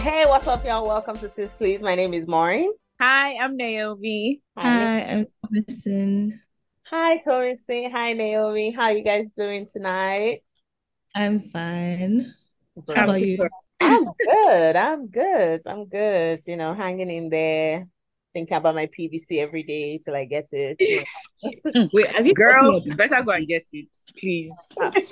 Hey, what's up, y'all? Welcome to Sis Please. My name is Maureen. Hi, I'm Naomi. Hi, I'm Thomason. Hi, Thomason. Hi, Naomi. How you guys doing tonight? I'm fine. How about you? I'm good. I'm good. I'm good. You know, hanging in there, thinking about my PVC every day till I get it. Wait, have you girl? Better go and get it, please.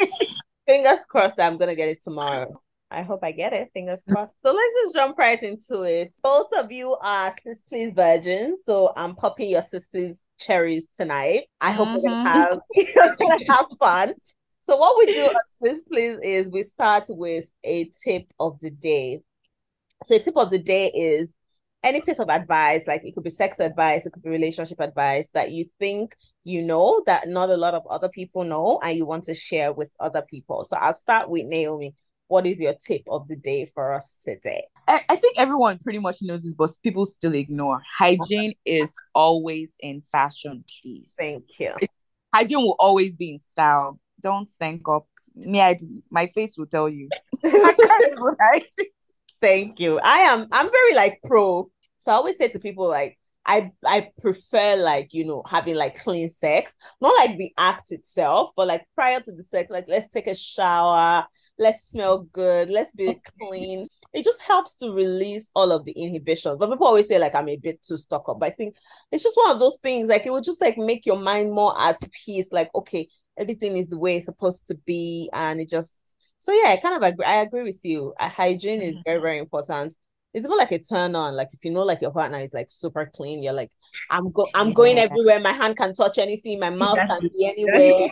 Fingers crossed that I'm gonna get it tomorrow. I hope I get it. Fingers crossed. So let's just jump right into it. Both of you are sis please virgins, so I'm popping your sis please cherries tonight. I hope we're gonna Mm-hmm. have we're gonna have fun. So what we do on sis please is we start with a tip of the day. So a tip of the day is any piece of advice, like it could be sex advice, it could be relationship advice that you think you know that not a lot of other people know and you want to share with other people. So I'll start with Naomi. What is your tip of the day for us today? I, I think everyone pretty much knows this, but people still ignore. Hygiene is always in fashion, please. Thank you. Hygiene will always be in style. Don't stank up. Me, I, my face will tell you. I can't even hide it. Thank you. I am I'm very like pro. So I always say to people like I I prefer like you know having like clean sex, not like the act itself, but like prior to the sex, like let's take a shower, let's smell good, let's be clean. It just helps to release all of the inhibitions. But people always say like I'm a bit too stuck up. But I think it's just one of those things like it would just like make your mind more at peace. Like okay, everything is the way it's supposed to be, and it just so yeah, I kind of agree. I agree with you. Uh, hygiene is very very important it's even like a turn on. Like if you know like your partner is like super clean, you're like, I'm go I'm going everywhere. My hand can touch anything, my mouth That's can be anywhere.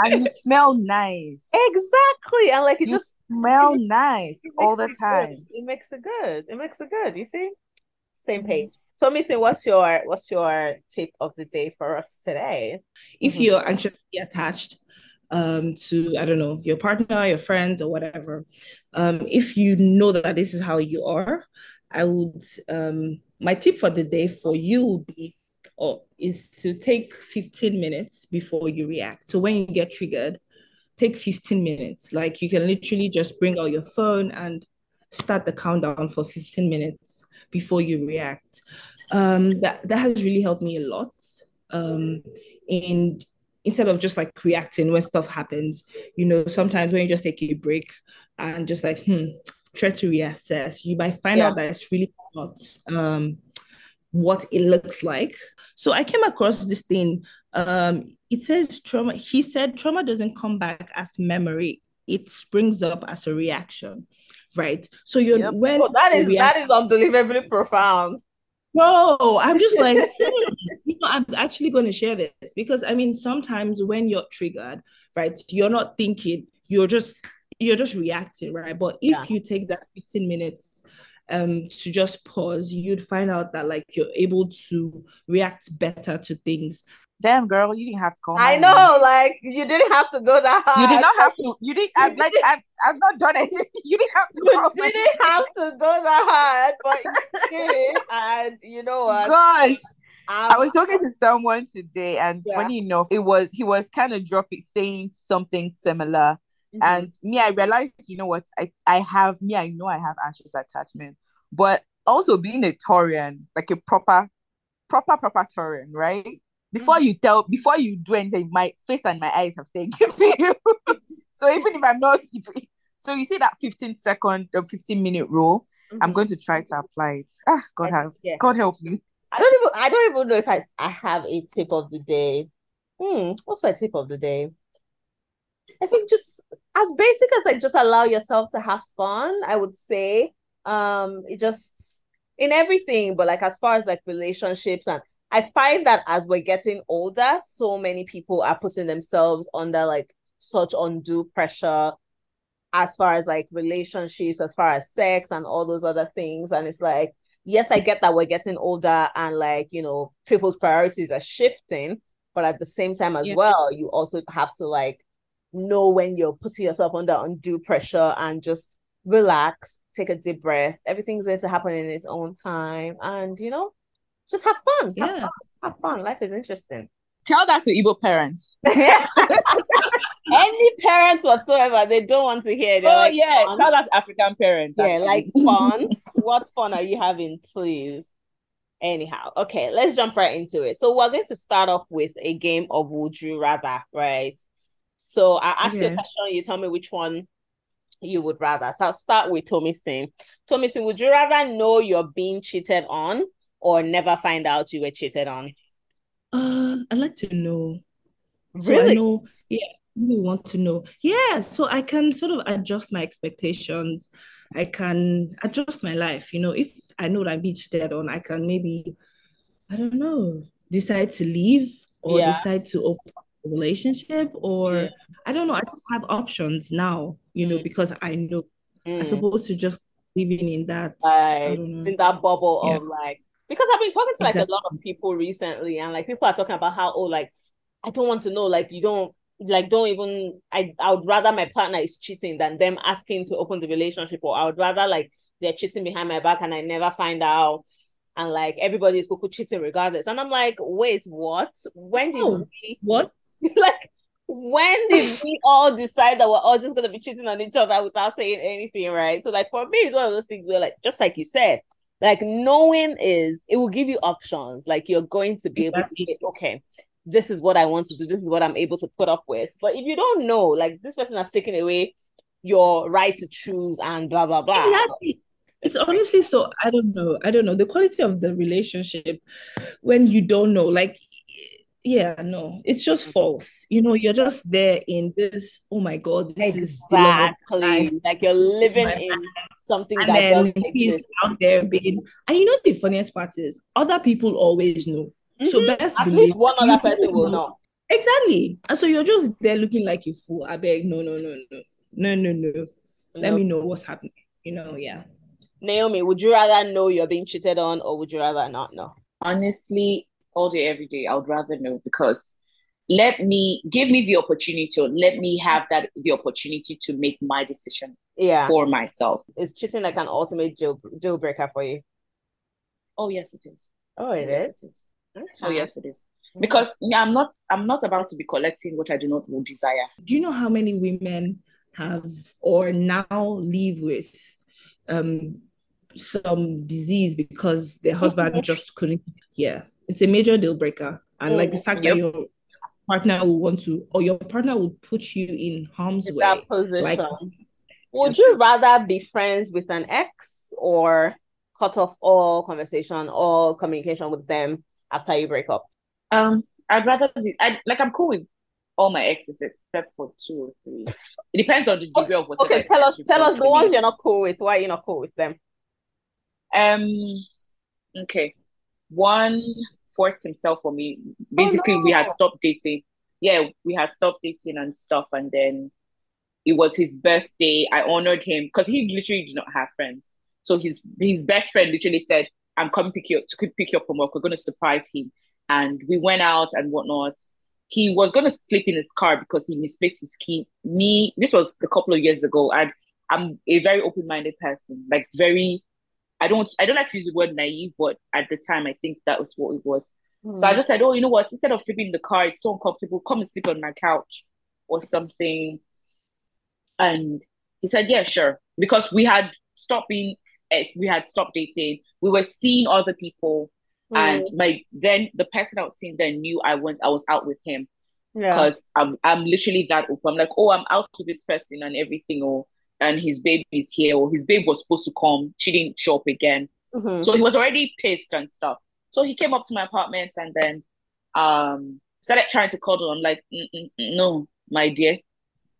And you smell nice. exactly. And like it You just smell nice it all the it good. time. It makes it good. It makes it good. You see? Same Mhm. page. Tommy say what's your what's your tip of the day for us today? If Mhm. you're anxiously attached um to I don't know your partner, your friends, or whatever, um, if you know that this is how you are, I would um my tip for the day for you would be or is to take 15 minutes before you react. So when you get triggered, take 15 minutes. Like you can literally just bring out your phone and start the countdown for 15 minutes before you react. Um, that that has really helped me a lot. Um, in instead of just like reacting when stuff happens, you know, sometimes when you just take a break and just like, hmm, try to reassess, you might find Yeah. out that it's really not um what it looks like. So I came across this thing. Um, it says trauma. He said trauma doesn't come back as memory; it springs up as a reaction, right? So you're Yep. when Oh, that is react- that is unbelievably profound. No, I'm just like, hmm, you know, I'm actually going to share this because I mean, sometimes when you're triggered, right, you're not thinking, you're just you're just reacting, right? But if Yeah. you take that 15 minutes um to just pause, you'd find out that like you're able to react better to things. Damn, girl, you didn't have to call. I name. know, like you didn't have to go that hard. You did not have to. You didn't. I'm like. I've, I've not done it. You didn't have to. You didn't have to go that hard, but you did. And you know what? Gosh, I'm- I was talking to someone today, and Yeah. funny enough, it was he was kind of dropping saying something similar, Mhm. and me, I realized, you know what, I I have me, I know I have anxious attachment, but also being a Taurian, like a proper, proper, proper Taurian, right? Before you tell, before you do anything, my face and my eyes have stayed giving you. so even if I'm not, if, so you see that 15 second or 15 minute rule, I'm Mhm. going to try to apply it. Ah, God have, yeah. God help me. I don't even I don't even know if I I have a tip of the day. Hmm, what's my tip of the day? I think just as basic as like just allow yourself to have fun, I would say. Um, it just in everything, but like as far as like relationships and I find that as we're getting older, so many people are putting themselves under like such undue pressure as far as like relationships, as far as sex and all those other things. And it's like, yes, I get that we're getting older and like, you know, people's priorities are shifting, but at the same time as Yeah. well, you also have to like know when you're putting yourself under undue pressure and just relax, take a deep breath. Everything's going to happen in its own time. And you know, just have fun. Have Yeah. fun. Have fun. Life is interesting. Tell that to Igbo parents. any parents whatsoever, they don't want to hear. They're oh like, yeah, fun. tell us African parents. yeah, actually. like fun. what fun are you having, please? Anyhow, okay, let's jump right into it. So we're going to start off with a game of Would You Rather, right? So I ask you a question, you tell me which one you would rather. So I'll start with Tommy Singh. Tommy Singh, would you rather know you're being cheated on or never find out you were cheated on? Uh, I'd like to know. So I Really? know, yeah, really want to know. Yeah, so I can sort of adjust my expectations. I can adjust my life. You know, if I know that I'm being cheated on, I can maybe, I don't know, decide to leave or Yeah. decide to open a relationship or Yeah. I don't know. I just have options now, you know, Mm. because I know Mm. as opposed to just living in that, like in that bubble Yeah. of like because I've been talking to like a lot of people recently and like people are talking about how oh like I don't want to know like you don't like don't even I I would rather my partner is cheating than them asking to open the relationship or I would rather like they're cheating behind my back and I never find out and like everybody is cuckoo cheating regardless and I'm like wait what when did Oh, we what? like when did we all decide that we're all just gonna be cheating on each other without saying anything, right? So like for me, it's one of those things where like just like you said, like knowing is it will give you options. Like you're going to be able to say, okay, this is what I want to do, this is what I'm able to put up with. But if you don't know, like this person has taken away your right to choose and blah blah blah. Exactly. It's honestly so, I don't know. I don't know. The quality of the relationship when you don't know, like, yeah, no, it's just false. You know, you're just there in this, oh my God, this is the love of my life. Exactly. Like you're living in something And that then he's exist. out there being, and you know, the funniest part is other people always know. So Mhm. best At believe least one other person will know. know. Exactly. And so you're just there looking like you fool. I beg, no, no, no, no, no, no, no. Let No. me know what's happening. You know, yeah. Naomi, would you rather know you're being cheated on or would you rather not know? honestly, all day, every day, I would rather know because let me give me the opportunity or let me have that the opportunity to make my decision Yeah. for myself. Is cheating like an ultimate deal, deal breaker for you? Oh yes, it is. Oh, it yes, is. it is. Okay. Oh yes, it is. Because I'm not I'm not about to be collecting what I do not desire. Do you know how many women have or now live with um some disease because their husband just couldn't? Yeah, it's a major deal breaker. And like the Mm, fact yep. that your partner will want to, or your partner will put you in harm's in way. that position. Like, would you rather be friends with an ex or cut off all conversation, all communication with them after you break up? Um, I'd rather be I like I'm cool with all my exes except for two or three. It depends on the degree of whatever Okay, tell us, tell us the ones me. you're not cool with. Why you're you not cool with them? Um, okay. One forced himself for me. Oh, Basically, we had stopped dating. Yeah, we had stopped dating and stuff, and then it was his birthday. I honored him because he literally did not have friends. So his his best friend literally said, "I'm coming pick you up to pick you up from work. We're going to surprise him." And we went out and whatnot. He was going to sleep in his car because he misplaced his key. Me, this was a couple of years ago, and I'm a very open-minded person, like very I don't I don't like to use the word naive, but at the time I think that was what it was. So I just said, Oh, you know what? Instead of sleeping in the car, it's so uncomfortable, come and sleep on my couch or something. And he said, Yeah, sure. Because we had stopped being eh, we had stopped dating. We were seeing other people. Mm, And my then the person I was seeing then knew I went I was out with him yeah. because I'm I'm literally that open. I'm like, oh, I'm out with this person and everything, or and his baby is here, or his babe was supposed to come, she didn't show up again. Mhm. So he was already pissed and stuff. So he came up to my apartment and then um started trying to cuddle. I'm like, "Mm, mm, mm, no, my dear.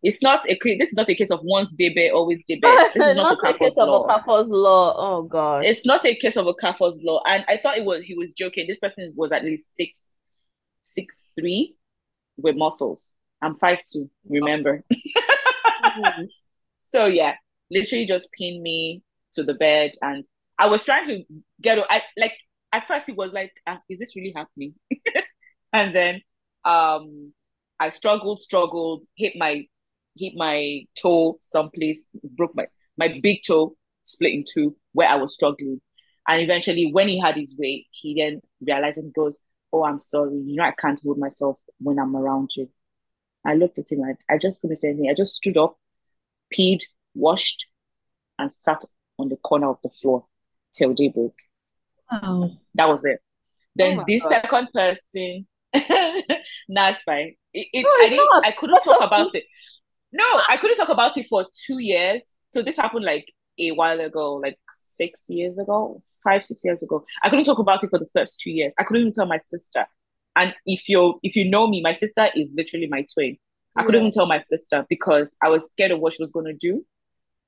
It's not a this is not a case of once debe, always debe. This is not, not a a case Kafo's of a Kafo's law. Oh gosh. It's not a case of a Kafo's law. And I thought it was he was joking. This person was at least six, six three with muscles. I'm five two, remember? Mhm. So yeah, literally just pinned me to the bed, and I was trying to get. I like at first it was like, ah, is this really happening? and then um, I struggled, struggled, hit my hit my toe someplace, broke my my big toe, split in two, where I was struggling, and eventually when he had his way, he then realized and goes, "Oh, I'm sorry, you know I can't hold myself when I'm around you." I looked at him. I, I just couldn't say anything. I just stood up, peed, washed, and sat on the corner of the floor till daybreak. Wow. That was it. Then oh my this God. second person, nah, it's fine. It, it, No, I didn't. I couldn't talk about it. No, I couldn't talk about it for two years. So this happened like a while ago, like six years ago, five, six years ago. I couldn't talk about it for the first two years. I couldn't even tell my sister. And if you if you know me, my sister is literally my twin. I couldn't even tell my sister because I was scared of what she was going to do.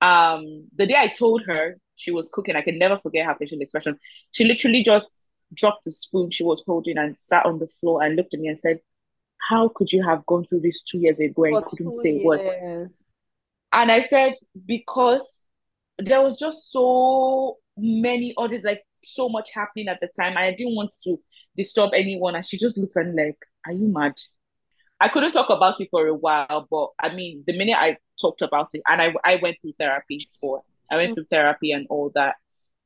Um, the day I told her she was cooking, I can never forget her facial expression. She literally just dropped the spoon she was holding and sat on the floor and looked at me and said, "How could you have gone through this two years ago and couldn't say a word?" And I said, because there was just so many others, like so much happening at the time. And I didn't want to disturb anyone. And she just looked at me like, Are you mad? I couldn't talk about it for a while, but I mean, the minute I talked about it, and I, I went through therapy for, I went through therapy and all that.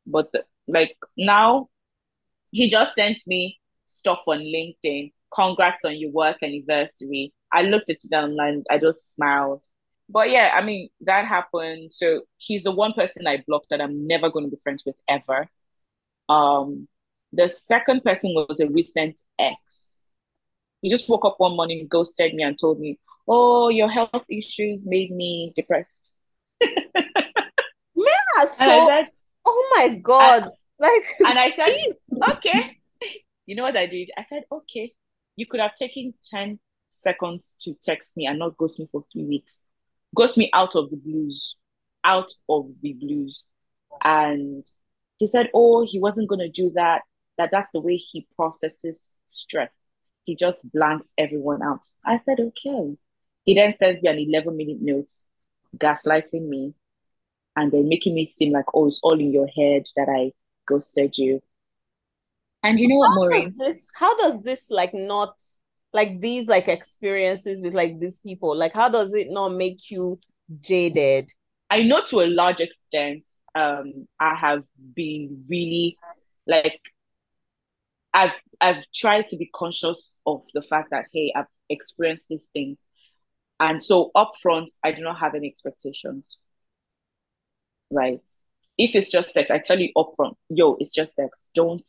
But the, like now, he just sent me stuff on LinkedIn. Congrats on your work anniversary. I looked at it online. I just smiled. But yeah, I mean, that happened. So he's the one person I blocked that I'm never going to be friends with ever. Um, the second person was a recent ex. He just woke up one morning, ghosted me, and told me, "Oh, your health issues made me depressed." Yeah, And so said, oh my God. like and I said, okay. You know what I did? I said, okay. You could have taken 10 seconds to text me and not ghost me for three weeks. Ghost me out of the blues. Out of the blues. And he said, oh, he wasn't going to do that. That that's the way he processes stress. He just blanks everyone out. I said, okay. He then sends me an 11 minute note, gaslighting me, and then making me seem like, oh, it's all in your head that I ghosted you. And you know what, how Maureen? this how does this like not like these like experiences with like these people like how does it not make you jaded I know to a large extent, um, I have been really like I've I've tried to be conscious of the fact that hey, I've experienced these things. And so upfront, I do not have any expectations. Right. If it's just sex, I tell you upfront, yo, it's just sex. Don't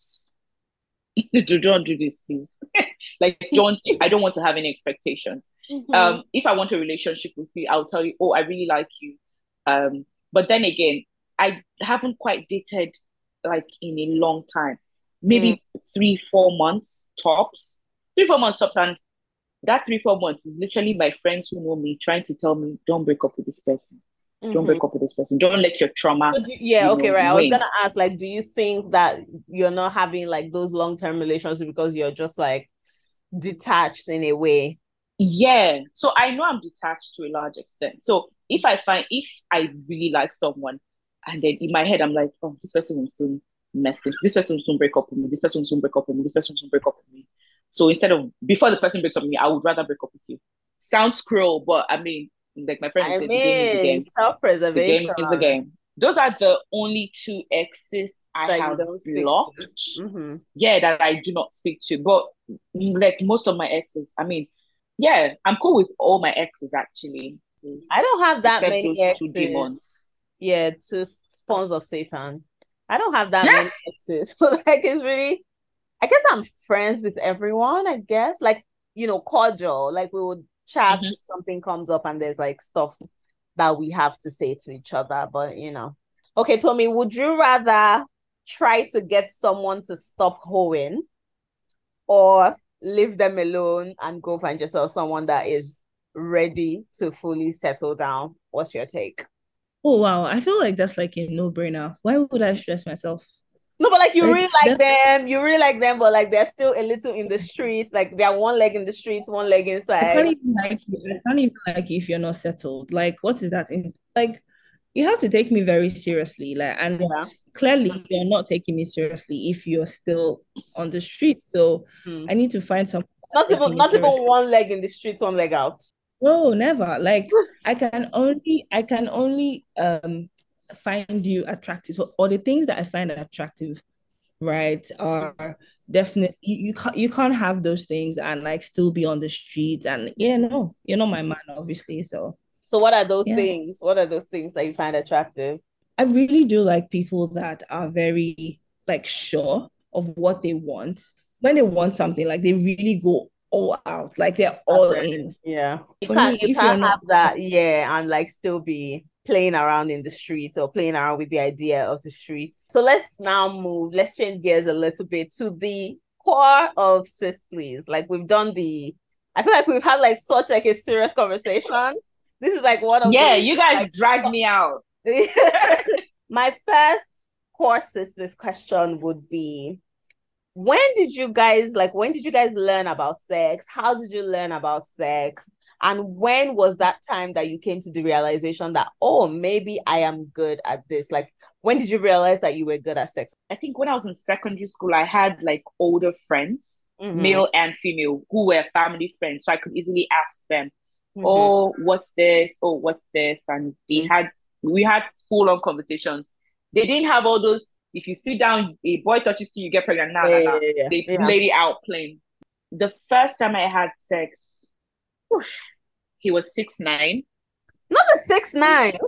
do don't do this, please. like don't I don't want to have any expectations. Mm-hmm. Um, if I want a relationship with you, I'll tell you, oh, I really like you. Um, but then again, I haven't quite dated like in a long time. Maybe three, four months tops. Three, four months tops. And that three, four months is literally my friends who know me trying to tell me, don't break up with this person. Don't Mhm. break up with this person. Don't let your trauma. Do- yeah you okay know, right I was win. gonna ask like do you think that you're not having like those long-term relationships because you're just like detached in a way Yeah. So I know I'm detached to a large extent. So if I find if I really like someone and then in my head I'm like, oh, this person will soon mess this, this person will soon break up with me, this person will soon break up with me, this person will soon break up with me. So instead of before the person breaks up with me, I would rather break up with you. Sounds cruel, but I mean, like my friend I said, the game is the game. Self-preservation The game is the game. Those are the only two exes I have don't speak to. blocked. Mhm. Yeah, that I do not speak to. But like most of my exes, I mean, yeah, I'm cool with all my exes actually. I don't have that except many those two exes. demons. Yeah, two spawns of Satan. I don't have that Yeah. many exes. like it's really I guess I'm friends with everyone, I guess. Like, you know, cordial. Like we would chat Mhm. if something comes up and there's like stuff that we have to say to each other. But you know. Okay, Tommy, would you rather try to get someone to stop hoeing or leave them alone and go find yourself someone that is ready to fully settle down? What's your take? Oh wow, I feel like that's like a no-brainer. Why would I stress myself? No, but like you really like them, you really like them, but like they're still a little in the streets. Like they're one leg in the streets, one leg inside. I can't even like you. I can't even like you if you're not settled. Like, what is that? Like, you have to take me very seriously. Like, and Yeah. clearly you're not taking me seriously if you're still on the street. So Hmm. I need to find someone Not even not even one leg in the streets, one leg out. No, never. Like, I can only I can only um find you attractive. So, or the things that I find attractive right? Are definitely you, you can't you can't have those things and like still be on the streets and yeah, no, you're not my man, obviously. So So what are those yeah. things? What are those things that you find attractive? I really do like people that are very like sure of what they want. When they want something, like they really go all out, like they're all in. Yeah. You For can't me, you if can't have not that, yeah, and like still be playing around in the streets or playing around with the idea of the streets. So let's now move, let's change gears a little bit to the core of sis please. Like we've done the I feel like we've had like such like a serious conversation. This is like one of Yeah, the, you guys like, dragged me out. My first core sis this question would be when did you guys like when did you guys learn about sex? How did you learn about sex? And when was that time that you came to the realization that, oh, maybe I am good at this? Like, when did you realize that you were good at sex? I think when I was in secondary school, I had like older friends, Mhm. male and female, who were family friends. So I could easily ask them, Mhm. oh, what's this? Oh, what's this? And they Mhm. had, we had full on conversations. They didn't have all those, if you sit down, a boy touches you, you get pregnant. Nah, yeah, nah, nah. yeah, They yeah. laid it out plain. The first time I had sex, whoosh, he was six nine. Not the six nine.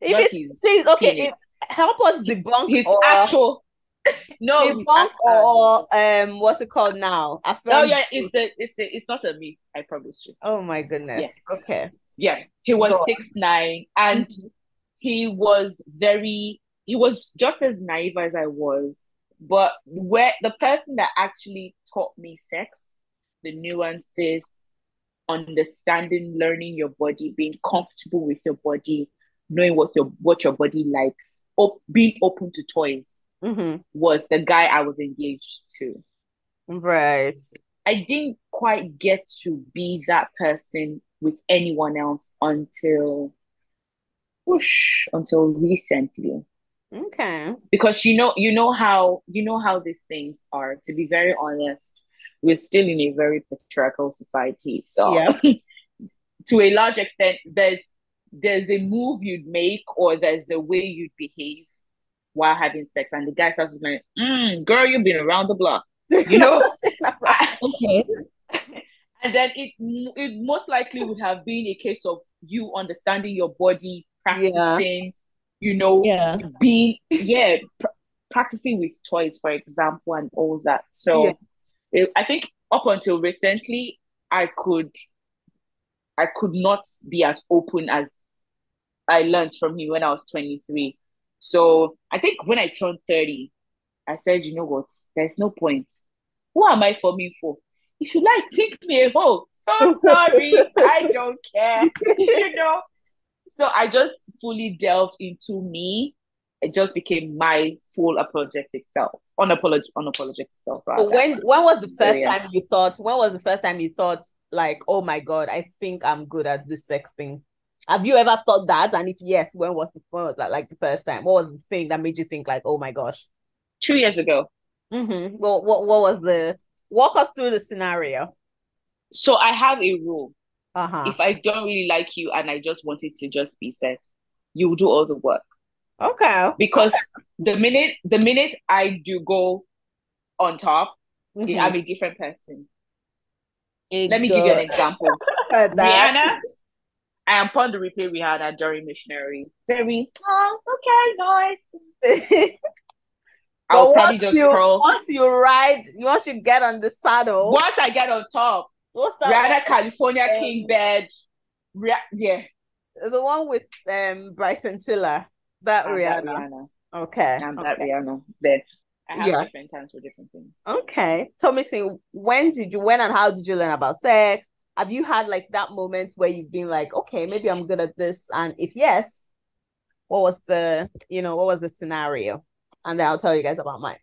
If it's his six, okay, penis. it, help us debunk His or actual, no, debunk or um, what's it called now? Oh yeah, it's a, it's a, it's not a myth. I promise you. Oh my goodness. Okay. Yeah, he was six nine, and Mhm. he was very. He was just as naive as I was, but where the person that actually taught me sex, the nuances, understanding, learning your body, being comfortable with your body, knowing what your what your body likes, op- being open to toys, Mhm. was the guy I was engaged to. Right. I didn't quite get to be that person with anyone else until whoosh, until recently. Okay. Because you know, you know how you know how these things are. To be very honest, we're still in a very patriarchal society. So Yeah. to a large extent, there's there's a move you'd make or there's a way you'd behave while having sex, and the guy starts like, mm, "Girl, you've been around the block," you know. I- Okay. and then it it most likely would have been a case of you understanding your body, practicing, you know, Yeah. being yeah, pr- practicing with toys, for example, and all that. So Yeah. it- I think up until recently, I could I could not be as open as I learned from him when I was 23. So I think when I turned 30, I said, you know what, there's no point. Who am I for me for? If you like, take me a hoe. So sorry, I don't care. you know. So I just fully delved into me. It just became my full apologetic self, unapolog- unapologetic self. But Rather. when when was the So, first yeah. time you thought? When was the first time you thought like, oh my god, I think I'm good at this sex thing? Have you ever thought that? And if yes, when was the when was that like the first time? What was the thing that made you think like, oh my gosh? Two years ago. Mm-hmm. Well, what what was the walk us through the scenario? So I have a rule. Uh huh. If I don't really like you and I just wanted to just be sex, you will do all the work. Okay. Because the minute the minute I do go on top, Mhm. I'm a different person. It Let me give you an example. Rihanna, I am upon the replay we Rihanna during missionary. Very oh, okay, nice. I'll probably just you curl. once you ride, once you get on the saddle, Once I get on top, what's that? Rihanna California Um, King bed. Yeah. The one with um Bryson Tiller. That that Rihanna. Rihanna. Okay. I'm that. Rihanna. Then I have Yeah. different times for different things. Okay. Tell me, thing. When did you? When and how did you learn about sex? Have you had like that moment where you've been like, okay, maybe I'm good at this, and if yes, what was the, you know, what was the scenario? And then I'll tell you guys about mine.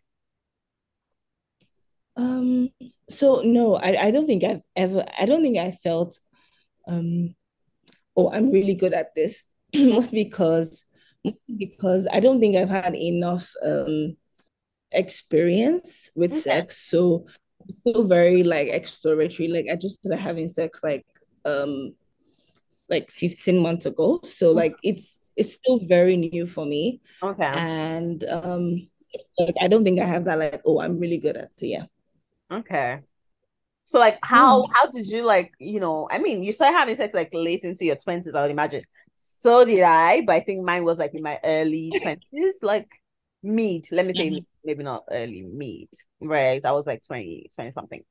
Um, so no, I, I don't think I've ever, I don't think I felt, um, oh, I'm really good at this. Mostly because, because I don't think I've had enough um experience with Okay. sex. So I'm still very like exploratory. Like I just started having sex like um like 15 months ago. So like it's it's still very new for me. Okay. And um like I don't think I have that like oh I'm really good at it. Yeah. Okay. So like how mm. how did you like, you know, I mean, you started having sex like late into your 20s, I would imagine. So did I, but I think mine was like in my early 20s, like mid, let me say mm-hmm. maybe not early, mid, right? I was like 20, 20 something.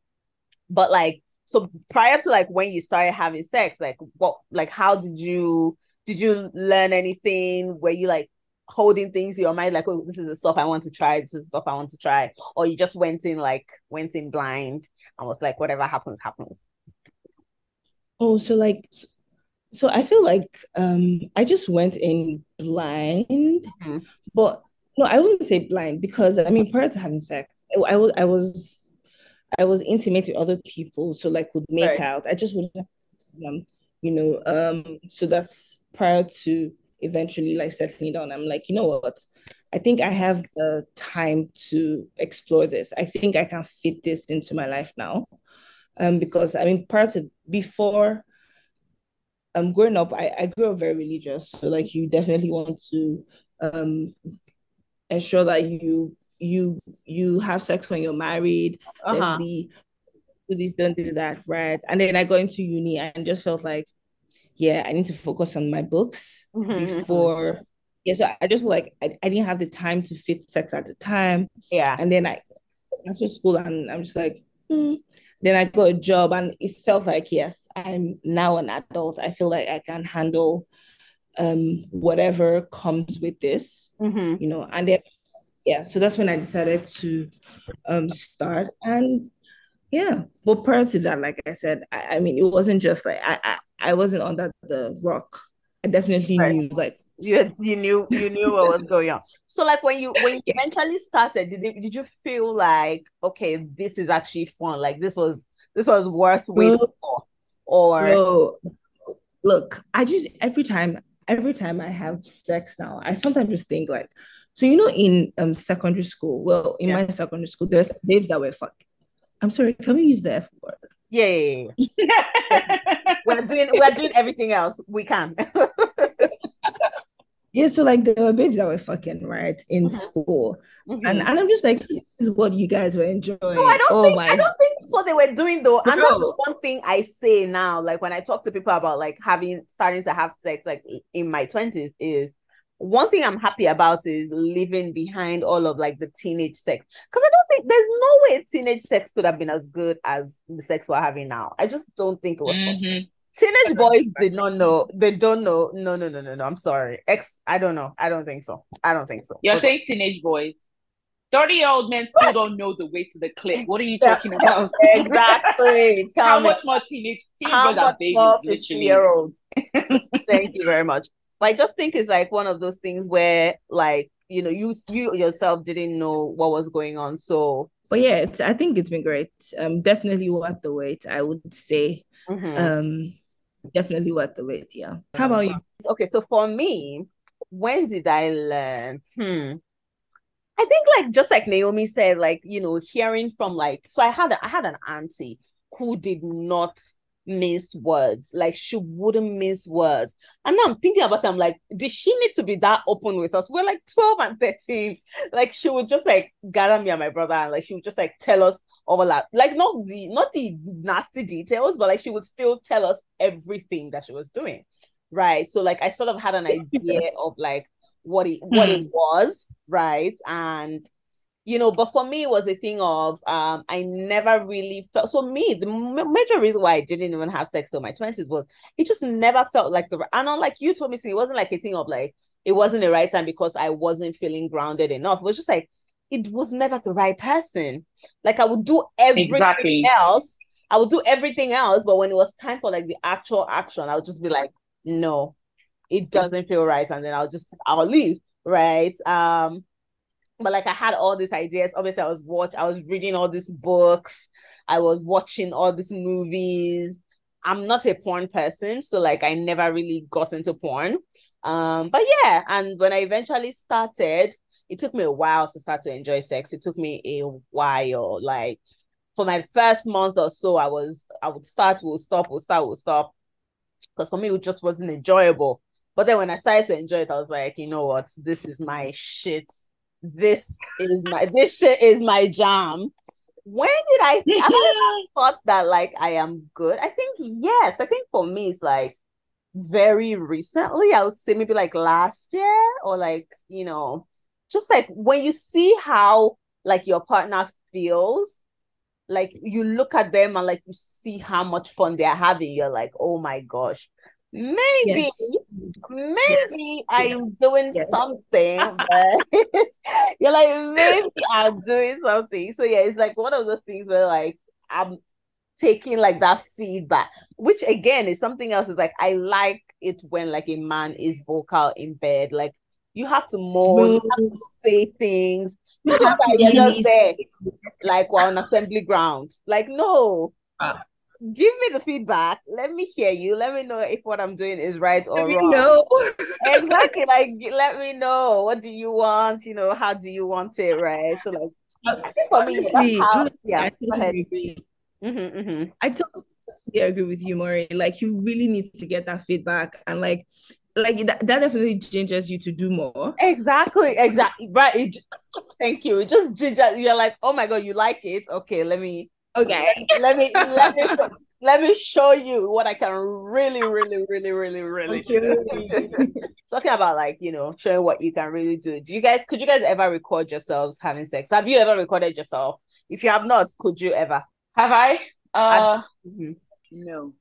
But like so prior to like when you started having sex, like what like how did you did you learn anything? Were you like holding things in your mind like oh this is the stuff i want to try this is the stuff i want to try or you just went in like went in blind and was like whatever happens happens oh so like so i feel like um i just went in blind mm-hmm. but no i wouldn't say blind because i mean prior to having sex i, I was i was i was intimate with other people so like would make right. out i just wouldn't them you know um so that's prior to eventually like settling down. I'm like you know what? I think i have the time to explore this. I think i can fit this into my life now. Um because i mean prior to before um growing up i, I grew up very religious. So like you definitely want to um ensure that you you you have sex when you're married. Uh-huh. there's the do this don't do that right? And then i got into uni and just felt like yeah, I need to focus on my books mm-hmm. before. Yeah, so I just like I, I didn't have the time to fit sex at the time. Yeah. And then I after school and I'm just like, hmm. then I got a job and it felt like yes, I'm now an adult. I feel like I can handle um whatever comes with this, mm-hmm. you know, and then yeah, so that's when I decided to um start and yeah, but prior to that, like I said, I, I mean, it wasn't just like I, I, I wasn't under the rock. I definitely right. knew like you, you knew you knew what was going on. So like when you when you yeah. eventually started, did it, did you feel like okay, this is actually fun? Like this was this was worth waiting for, or look, I just every time every time I have sex now, I sometimes just think like, so you know, in um secondary school, well, in yeah. my secondary school, there's babes that were fucking I'm sorry, can we use the F word? Yeah, yeah, yeah. we're doing we're doing everything else we can. yeah, so like there were babes that were fucking right in mm-hmm. school, mm-hmm. and and I'm just like, so this is what you guys were enjoying. No, I don't oh think my... I don't think that's what they were doing though. Bro. And that's one thing I say now, like when I talk to people about like having starting to have sex, like in my twenties, is one thing I'm happy about is leaving behind all of like the teenage sex because I don't think there's no way teenage sex could have been as good as the sex we're having now. I just don't think it was. Mm-hmm. Teenage boys did not know. They don't know. No, no, no, no, no. I'm sorry. Ex. I don't know. I don't think so. I don't think so. You're okay. saying teenage boys. 30 year old men still don't know the way to the clip. What are you talking about? exactly. Tell How me. much more teenage teenage boys are babies? Literally. Year olds. Thank you very much. But I just think it's like one of those things where like you know you you yourself didn't know what was going on. So but yeah, I think it's been great. Um, definitely worth the wait. I would say. Mm-hmm. Um, definitely worth the wait. Yeah. How about you? Okay, so for me, when did I learn? Hmm. I think like just like Naomi said, like you know, hearing from like so I had a, I had an auntie who did not miss words. Like she wouldn't miss words. And now I'm thinking about it, I'm like, did she need to be that open with us? We're like 12 and 13. Like she would just like gather me and my brother and like she would just like tell us all that. Like not the not the nasty details, but like she would still tell us everything that she was doing. Right. So like I sort of had an idea of like what it what it hmm. was, right? And you know but for me it was a thing of um i never really felt so me the major reason why i didn't even have sex in my 20s was it just never felt like the and unlike you told me it wasn't like a thing of like it wasn't the right time because i wasn't feeling grounded enough. It was just like it was never the right person. Like i would do everything exactly. else. I would do everything else but when it was time for like the actual action i would just be like no it doesn't feel right. And then i'll just i'll leave right? Um but like I had all these ideas. Obviously, I was watch, I was reading all these books, I was watching all these movies. I'm not a porn person, so like I never really got into porn. Um, but yeah, and when I eventually started, it took me a while to start to enjoy sex. It took me a while. Like for my first month or so, I was I would start, we'll stop, we'll start, we'll stop. Because for me, it just wasn't enjoyable. But then when I started to enjoy it, I was like, you know what, this is my shit this is my this shit is my jam. When did I, I thought that like I am good? I think yes. I think for me it's like very recently. I would say maybe like last year or like you know, just like when you see how like your partner feels like you look at them and like you see how much fun they're having you're like oh my gosh maybe yes. maybe yes. i'm yes. doing something you're like maybe i'm doing something so yeah it's like one of those things where like i'm taking like that feedback which again is something else is like i like it when like a man is vocal in bed like you have to moan, you have to say things. You have to you're there, like we're on assembly ground. Like, no. Ah. Give me the feedback. Let me hear you. Let me know if what I'm doing is right or wrong. No. exactly. Like, let me know. What do you want? You know, how do you want it? Right. So, like, I think for me, how, yeah. I totally agree. Mm-hmm, mm-hmm. I totally agree with you, Maury. Like, you really need to get that feedback, and like, like that, that definitely changes you to do more. Exactly, exactly. Right. It, thank you. It just ginger. You're like, oh my god, you like it? Okay, let me. Okay. Let me let me let me show you what I can really, really, really, really, really do. Talking about like you know showing what you can really do. Do you guys? Could you guys ever record yourselves having sex? Have you ever recorded yourself? If you have not, could you ever? Have I? Uh, mm-hmm. no.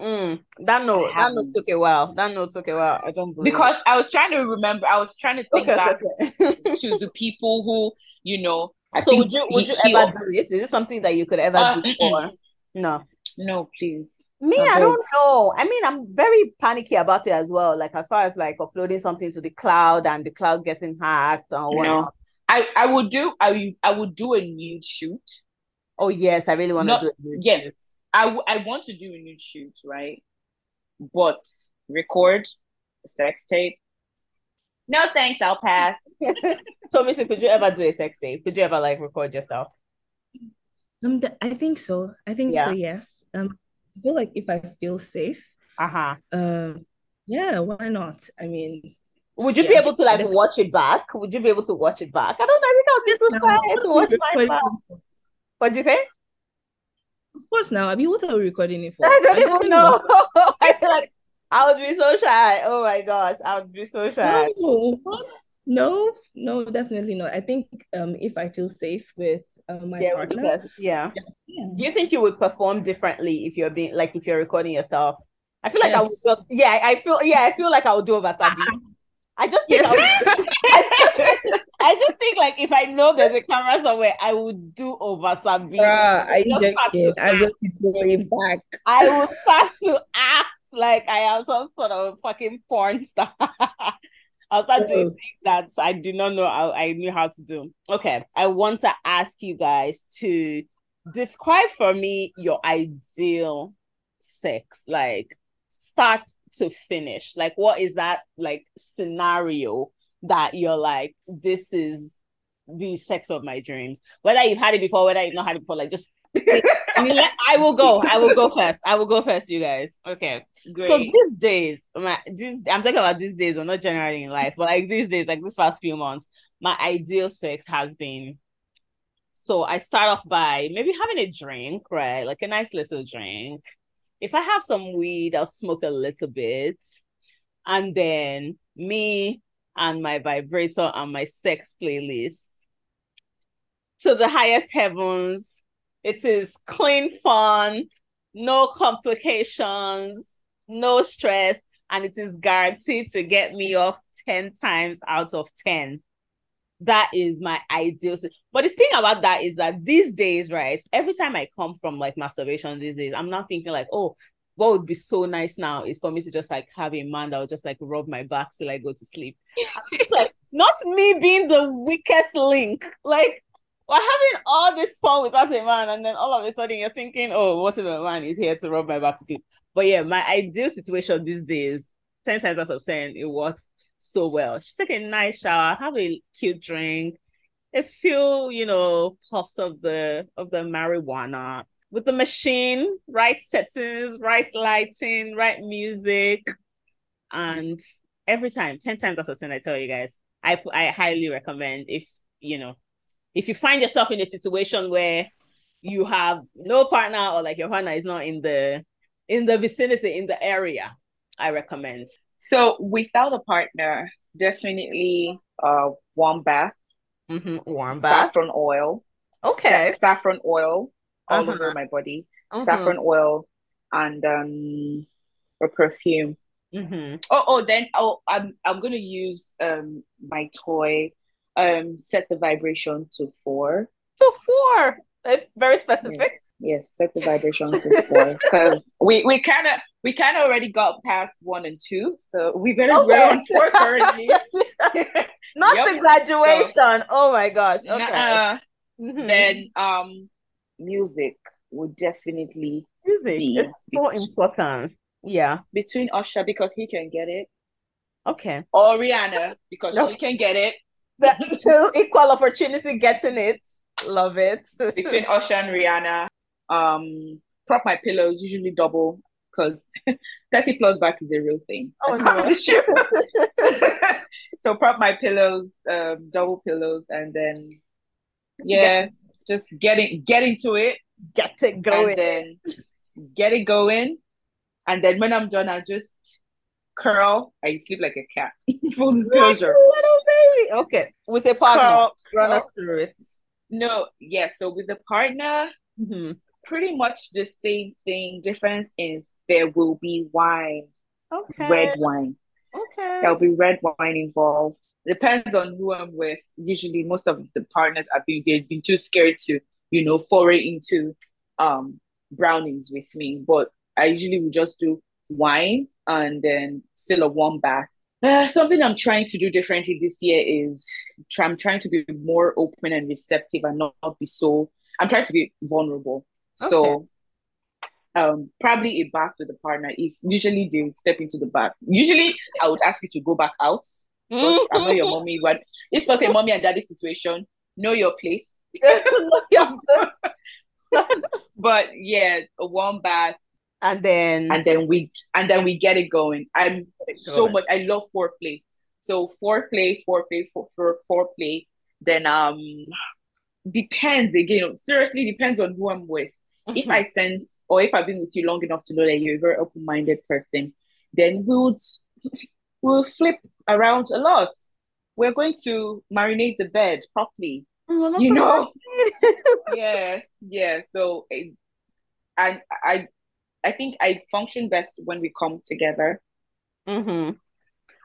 Mm, that note, that note took a while. That note took a while. I don't believe because I was trying to remember. I was trying to think okay, back okay. to the people who you know. I so would you would you he, ever do it? Is it something that you could ever uh, do? Or no, no, please. Me, I don't know. I mean, I'm very panicky about it as well. Like as far as like uploading something to the cloud and the cloud getting hacked or whatnot. No. I I would do I I would do a nude shoot. Oh yes, I really want to do it. Yeah. Shoot. I, w- I want to do a nude shoot, right? But record a sex tape. No thanks, I'll pass. so, Missy, could you ever do a sex tape? Could you ever like record yourself? Um, I think so. I think yeah. so. Yes. Um, I feel like if I feel safe. Uh huh. Um, yeah. Why not? I mean, would you yeah, be able to like watch it back? Would you be able to watch it back? I don't know. I think I'll be so shy to watch my back. What'd you say? Of course, now. I mean, what are we recording it for? I don't I even know. I feel like I would be so shy. Oh my gosh, I would be so shy. No, what? no, no, definitely not. I think um, if I feel safe with uh, my yeah, partner, yeah. yeah. Do you think you would perform differently if you're being like if you're recording yourself? I feel like yes. I would. yeah, I feel. Yeah, I feel like I would do over something. I just think yes. I, would, I, just, I, just, think like if I know there's a camera somewhere, I would do over something. Uh, I joking. I to throw it back. I would start to act like I am some sort of fucking porn star. I'll start doing things that I did not know I, I knew how to do. Okay, I want to ask you guys to describe for me your ideal sex. Like start to finish? Like, what is that like scenario that you're like, this is the sex of my dreams? Whether you've had it before, whether you've not had it before, like just I I will go. I will go first. I will go first, you guys. Okay. Great. So these days, my this I'm talking about these days, or not generally in life, but like these days, like this past few months, my ideal sex has been. So I start off by maybe having a drink, right? Like a nice little drink if I have some weed, I'll smoke a little bit. And then me and my vibrator and my sex playlist to the highest heavens. It is clean fun, no complications, no stress, and it is guaranteed to get me off 10 times out of 10 that is my ideal. But the thing about that is that these days, right, every time I come from like masturbation these days, I'm not thinking like, oh, what would be so nice now is for me to just like have a man that will just like rub my back till I go to sleep. like not me being the weakest link. Like we're having all this fun without a man, and then all of a sudden you're thinking, oh, what if a man is here to rub my back to sleep? But yeah, my ideal situation these days, 10 times out of 10, it works so well. Just take a nice shower, have a cute drink, a few, you know, puffs of the of the marijuana with the machine, right settings, right lighting, right music, and every time, ten times out of ten, I tell you guys, I I highly recommend if you know, if you find yourself in a situation where you have no partner or like your partner is not in the in the vicinity in the area, I recommend. So without a partner, definitely uh warm bath, Mm-hmm. Warm bath. saffron oil, Okay. sa- saffron oil all Uh-huh. over my body, Mhm. saffron oil, and um a perfume. Mhm. Oh, oh, then oh, I'm I'm gonna use um my toy, um, set the vibration to four. To four. Uh, very specific. Yes, set the vibration to four because we we kind of we kind of already got past one and two, so we better Okay. we're on four currently. Not Yep. the graduation. oh my gosh. Okay. Nuh-uh. Mhm. Then um, music would definitely music be is so bet- important. Yeah. between Usher because he can get it, Okay. or Rihanna because No. she can get it. The two equal opportunity getting it. Love it. Between Usher and Rihanna, um, prop my pillows usually double because thirty plus back is a real thing. Oh, no. you. so prop my pillows, um, double pillows, and then yeah, just getting getting into it, Get it going. and then get it going, and then when I'm done, I just curl. I sleep like a cat. Full disclosure. little baby. Okay. With a partner. Curl, Run us through it. No, yes. so with a partner, Mhm. pretty much the same thing. Difference is there will be wine, Okay. red wine. Okay. There'll be red wine involved. Depends on who I'm with. Usually, most of the partners I've been they've been too scared to, you know, foray into um brownies with me. But I usually will just do wine and then still a warm bath. Uh, something I'm trying to do differently this year is try, I'm trying to be more open and receptive and not, not be so. I'm trying to be vulnerable. So, um, probably a bath with a partner. If usually they step into the bath, usually I would ask you to go back out. Because I'm not your mommy, but it's not a mommy and daddy situation. Know your place. But yeah, a warm bath, and then and then we and then we get it going. I'm so much. I love foreplay. So foreplay, foreplay, for, for foreplay. Then um, depends again. Seriously, depends on who I'm with. If Mhm. I sense or if I've been with you long enough to know that you're a very open-minded person, then we would we'll flip around a lot. We're going to marinate the bed properly. Mm, You know? yeah, yeah. So eh, I I think I function best when we come together. Mhm.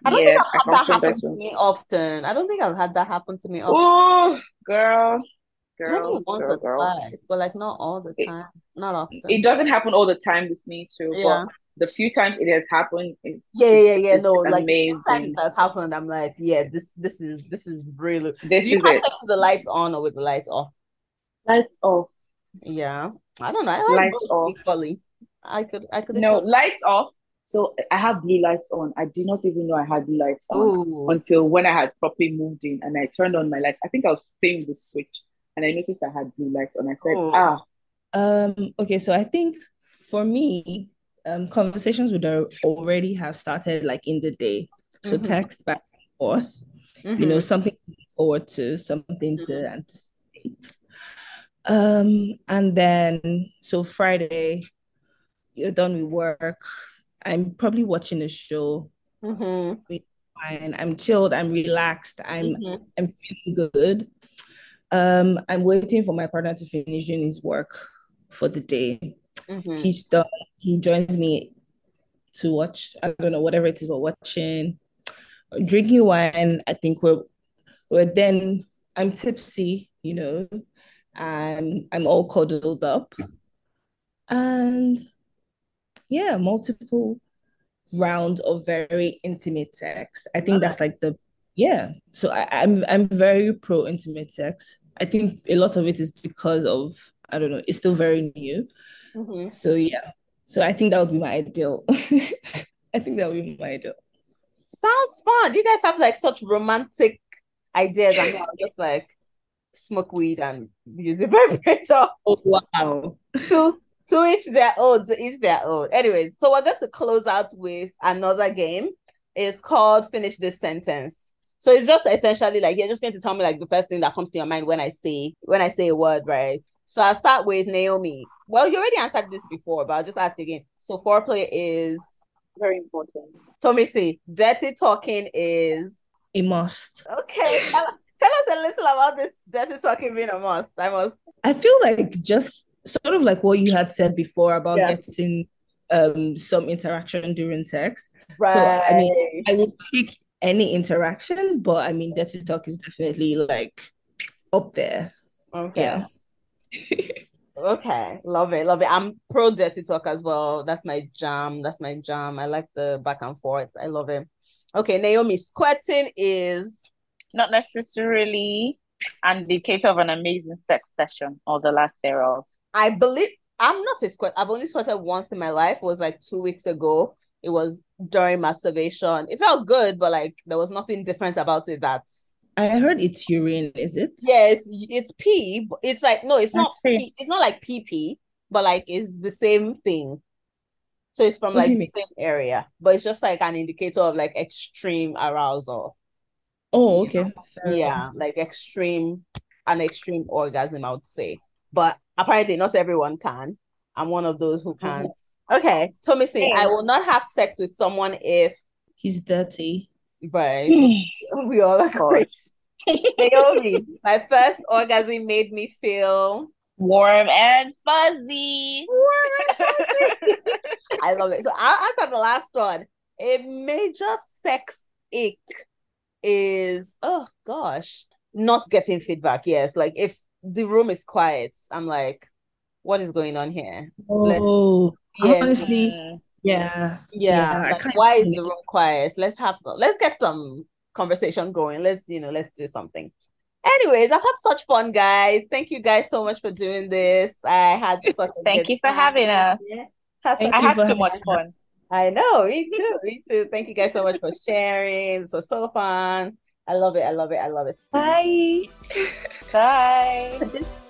I don't yeah, think I've I had that happen to when. me often. I don't think I've had that happen to me often. Oh, girl, Maybe girl, once girl, or girl. twice, but like not all the It- time. Not often. It doesn't happen all the time with me too, Yeah. but the few times it has happened, it's Yeah, yeah, yeah, No, like amazing. sometimes that's happened. I'm like, yeah, this this is this is really This Do you is have it. the lights on or with the lights off? Lights off. Yeah. I don't know. I like Lights off. equally. I could I could No, equally- lights off. So I have blue lights on. I did not even know I had blue lights on Ooh. until when I had properly moved in and I turned on my lights. I think I was playing with the switch and I noticed I had blue lights on. I said, Oh. ah, Um, okay, so I think for me, um, conversations would already have started like in the day. So Mhm. text back and forth, you know, something to look forward to, something to Mhm. anticipate. Um, and then so Friday, you're done with work. I'm probably watching a show. Mhm. Fine. I'm chilled, I'm relaxed, I'm Mhm. I'm feeling good. Um, I'm waiting for my partner to finish doing his work for the day. Mhm. He's done. He joins me to watch. I don't know whatever it is we're watching, drinking wine. I think we're we're then. I'm tipsy, you know, and I'm all cuddled up, and yeah, multiple rounds of very intimate sex. I think that's like the yeah. So I, I'm I'm very pro intimate sex. I think a lot of it is because of I don't know. It's still very new. Mhm. So yeah. So I think that would be my ideal. I think that would be my ideal. Sounds fun. You guys have like such romantic ideas. I'm just like smoke weed and use a vibrator. Oh wow. to to each their own, to each their own. Anyways, so we're going to close out with another game. It's called Finish This Sentence. So it's just essentially like you're just going to tell me like the first thing that comes to your mind when I say when I say a word, right? So I'll start with Naomi. Well, you already answered this before, but I'll just ask again. So foreplay is Very important. Tommy C. Dirty talking is A must. okay. tell, tell us a little about this dirty talking being a must. I must. I feel like just sort of like what you had said before about Yeah. getting um some interaction during sex. Right. So I mean, I would pick any interaction, but I mean, dirty talk is definitely like up there. okay. Yeah. Okay, love it, love it. I'm pro dirty talk as well. That's my jam. That's my jam. I like the back and forth. I love it. Okay, Naomi, squirting is Not necessarily an indicator of an amazing sex session or the lack thereof. I believe I'm not a squirt. I've only squirted once in my life. It was like two weeks ago. It was during masturbation. It felt good, but like there was nothing different about it. that I heard it's urine, is it? yes, it's pee. but It's like no, it's not That's fair. pee. It's not like pee pee, but like it's the same thing. So it's from What like the same area, but it's just like an indicator of like extreme arousal. Oh, okay. Fair Yeah, like extreme, an extreme orgasm, I would say. But apparently, not everyone can. I'm one of those who can't. Okay, Tommy say, I will not have sex with someone if, He's dirty. right? We all agree. Naomi, my first orgasm made me feel. Warm and fuzzy. I love it. So I'll answer the last one. A major sex ache is, oh gosh, not getting feedback. Yes, like if the room is quiet, I'm like, what is going on here? Oh, Yeah, honestly, Mm. yeah. yeah. Like, can't why is the room quiet? Let's have some. Let's get some conversation going. Let's, you know, let's do something. Anyways, I've had such fun, guys. Thank you guys so much for doing this. I had such a Thank good you for time. having us. Yeah. Had Thank such I a you had so much fun. I know, me too, me too. Thank you guys so much for sharing. This was so fun. I love it. I love it. I love it. Bye. Bye.